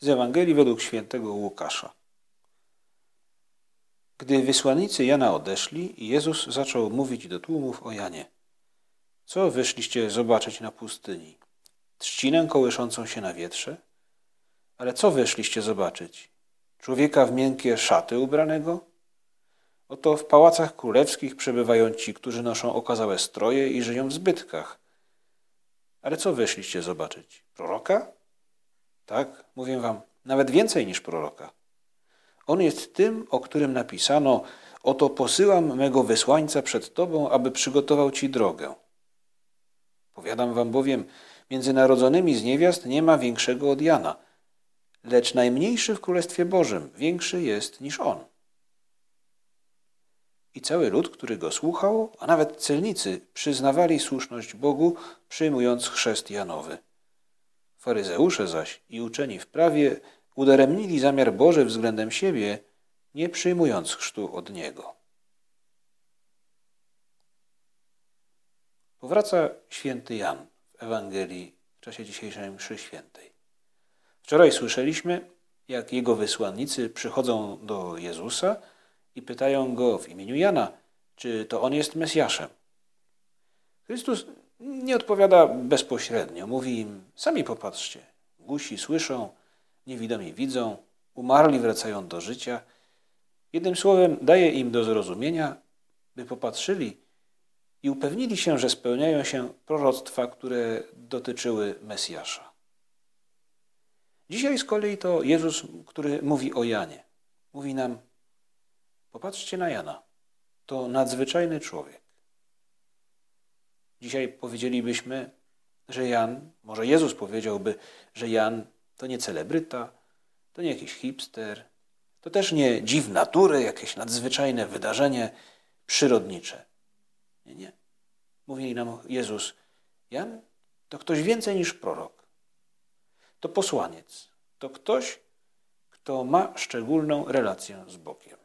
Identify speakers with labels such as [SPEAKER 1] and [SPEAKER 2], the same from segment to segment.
[SPEAKER 1] z Ewangelii według świętego Łukasza. Gdy wysłannicy Jana odeszli, Jezus zaczął mówić do tłumów o Janie. Co wyszliście zobaczyć na pustyni? Trzcinę kołyszącą się na wietrze? Ale co wyszliście zobaczyć? Człowieka w miękkie szaty ubranego? Oto w pałacach królewskich przebywają ci, którzy noszą okazałe stroje i żyją w zbytkach. Ale co wyszliście zobaczyć? Proroka? Tak, mówię wam, nawet więcej niż proroka. On jest tym, o którym napisano: Oto posyłam mego wysłańca przed tobą, aby przygotował ci drogę. Powiadam wam bowiem, między narodzonymi z niewiast nie ma większego od Jana, lecz najmniejszy w Królestwie Bożym większy jest niż on. I cały lud, który go słuchał, a nawet celnicy, przyznawali słuszność Bogu, przyjmując chrzest Janowy. Faryzeusze zaś i uczeni w prawie udaremnili zamiar Boży względem siebie, nie przyjmując chrztu od Niego. Powraca święty Jan w Ewangelii w czasie dzisiejszej mszy świętej. Wczoraj słyszeliśmy, jak jego wysłannicy przychodzą do Jezusa i pytają go w imieniu Jana, czy to on jest Mesjaszem. Chrystus nie odpowiada bezpośrednio. Mówi im, sami popatrzcie. Gusi słyszą, niewidomi widzą, umarli wracają do życia. Jednym słowem daje im do zrozumienia, by popatrzyli i upewnili się, że spełniają się proroctwa, które dotyczyły Mesjasza. Dzisiaj z kolei to Jezus, który mówi o Janie. Mówi nam, popatrzcie na Jana. To nadzwyczajny człowiek. Dzisiaj powiedzielibyśmy, że Jan, może Jezus powiedziałby, że Jan to nie celebryta, to nie jakiś hipster, to też nie dziw natury, jakieś nadzwyczajne wydarzenie przyrodnicze. Nie, nie. Mówi nam Jezus, Jan to ktoś więcej niż prorok. To posłaniec. To ktoś, kto ma szczególną relację z Bogiem.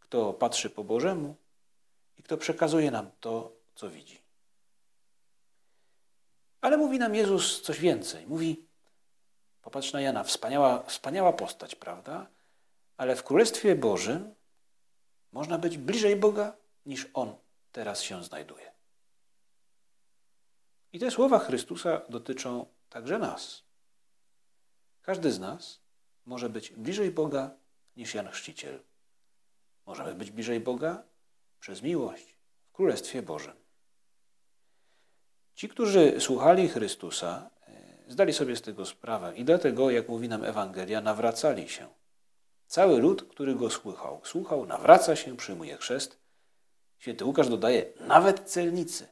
[SPEAKER 1] Kto patrzy po Bożemu i kto przekazuje nam to, co widzi. Ale mówi nam Jezus coś więcej. Mówi, popatrz na Jana, wspaniała, wspaniała postać, prawda? Ale w Królestwie Bożym można być bliżej Boga, niż On teraz się znajduje. I te słowa Chrystusa dotyczą także nas. Każdy z nas może być bliżej Boga niż Jan Chrzciciel. Możemy być bliżej Boga przez miłość w Królestwie Bożym. Ci, którzy słuchali Chrystusa, e, zdali sobie z tego sprawę i dlatego, jak mówi nam Ewangelia, nawracali się. Cały lud, który go słuchał, słuchał, nawraca się, przyjmuje chrzest. Święty Łukasz dodaje, nawet celnicy,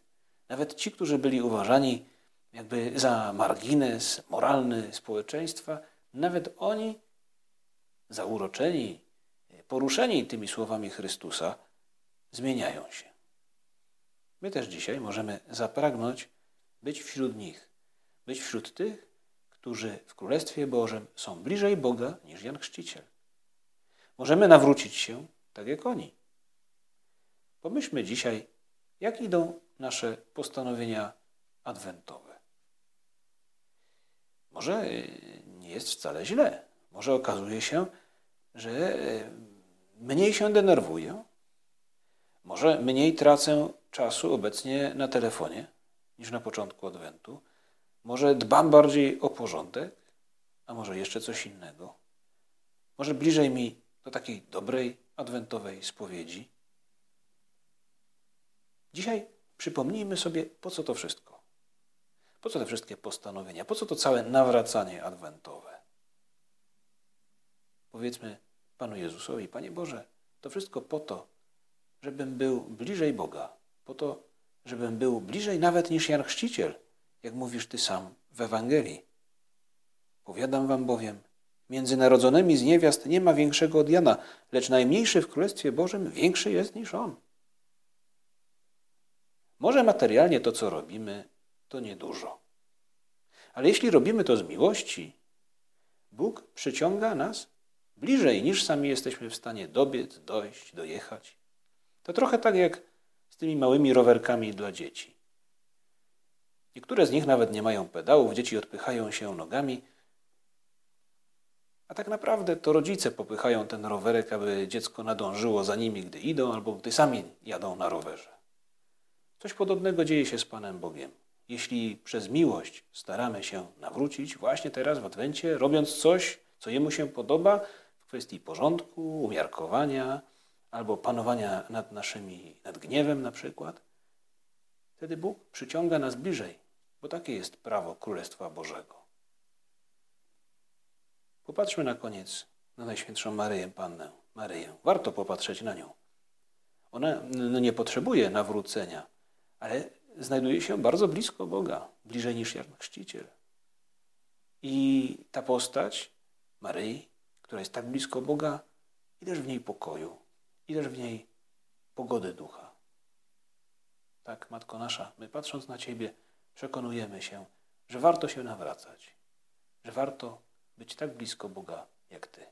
[SPEAKER 1] nawet ci, którzy byli uważani jakby za margines moralny społeczeństwa, nawet oni, zauroczeni, poruszeni tymi słowami Chrystusa, zmieniają się. My też dzisiaj możemy zapragnąć być wśród nich, być wśród tych, którzy w Królestwie Bożym są bliżej Boga niż Jan Chrzciciel. Możemy nawrócić się tak jak oni. Pomyślmy dzisiaj, jak idą nasze postanowienia adwentowe. Może nie jest wcale źle. Może okazuje się, że mniej się denerwuję, może mniej tracę czasu obecnie na telefonie niż na początku Adwentu. Może dbam bardziej o porządek, a może jeszcze coś innego. Może bliżej mi do takiej dobrej adwentowej spowiedzi. Dzisiaj przypomnijmy sobie, po co to wszystko. Po co te wszystkie postanowienia? Po co to całe nawracanie adwentowe? Powiedzmy Panu Jezusowi, Panie Boże, to wszystko po to, żebym był bliżej Boga, po to, żebym był bliżej nawet niż Jan Chrzciciel, jak mówisz Ty sam w Ewangelii. Powiadam wam bowiem, między narodzonymi z niewiast nie ma większego od Jana, lecz najmniejszy w Królestwie Bożym większy jest niż on. Może materialnie to, co robimy, to niedużo. Ale jeśli robimy to z miłości, Bóg przyciąga nas bliżej niż sami jesteśmy w stanie dobiec, dojść, dojechać. To trochę tak jak tymi małymi rowerkami dla dzieci. Niektóre z nich nawet nie mają pedałów, dzieci odpychają się nogami, A tak naprawdę to rodzice popychają ten rowerek, aby dziecko nadążyło za nimi, gdy idą, albo gdy sami jadą na rowerze. Coś podobnego dzieje się z Panem Bogiem. Jeśli przez miłość staramy się nawrócić właśnie teraz w Adwencie, robiąc coś, co Jemu się podoba w kwestii porządku, umiarkowania albo panowania nad naszymi, nad gniewem na przykład, wtedy Bóg przyciąga nas bliżej, bo takie jest prawo Królestwa Bożego. Popatrzmy na koniec na Najświętszą Maryję Pannę, Maryję. Warto popatrzeć na nią. Ona no, nie potrzebuje nawrócenia, ale znajduje się bardzo blisko Boga, bliżej niż Jan Chrzciciel. I ta postać Maryi, która jest tak blisko Boga, i też w niej pokoju, i też w niej pogody ducha. Tak, Matko Nasza, my patrząc na Ciebie, przekonujemy się, że warto się nawracać, że warto być tak blisko Boga jak Ty.